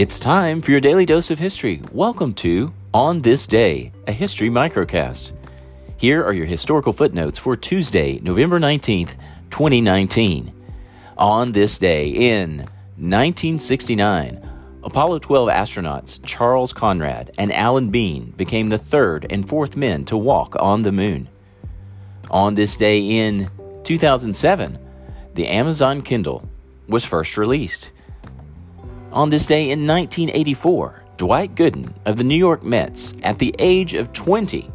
It's time for your daily dose of history. Welcome to On This Day, a history microcast. Here are your historical footnotes for Tuesday, November 19th, 2019. On this day in 1969, Apollo 12 astronauts Charles Conrad and Alan Bean became the third and fourth men to walk on the moon. On this day in 2007, the Amazon Kindle was first released. On this day in 1984, Dwight Gooden of the New York Mets, at the age of 20,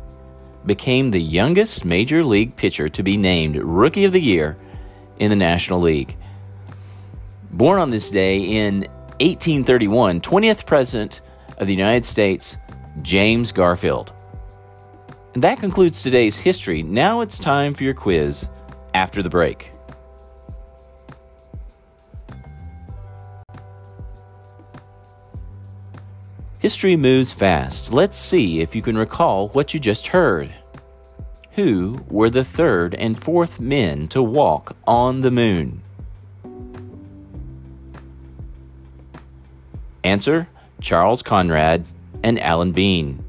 became the youngest major league pitcher to be named Rookie of the Year in the National League. Born on this day in 1831, 20th President of the United States, James Garfield. And that concludes today's history. Now it's time for your quiz after the break. History moves fast. Let's see if you can recall what you just heard. Who were the third and fourth men to walk on the moon? Answer Charles Conrad and Alan Bean.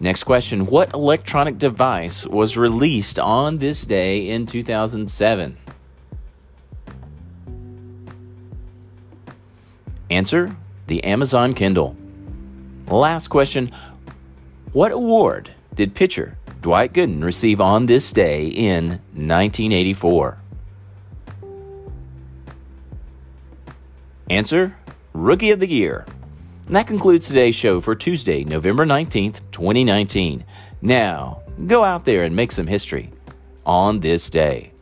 Next question What electronic device was released on this day in 2007? Answer The Amazon Kindle. Last question What award did pitcher Dwight Gooden receive on this day in 1984? Answer Rookie of the Year. And that concludes today's show for Tuesday, November 19th, 2019. Now, go out there and make some history on this day.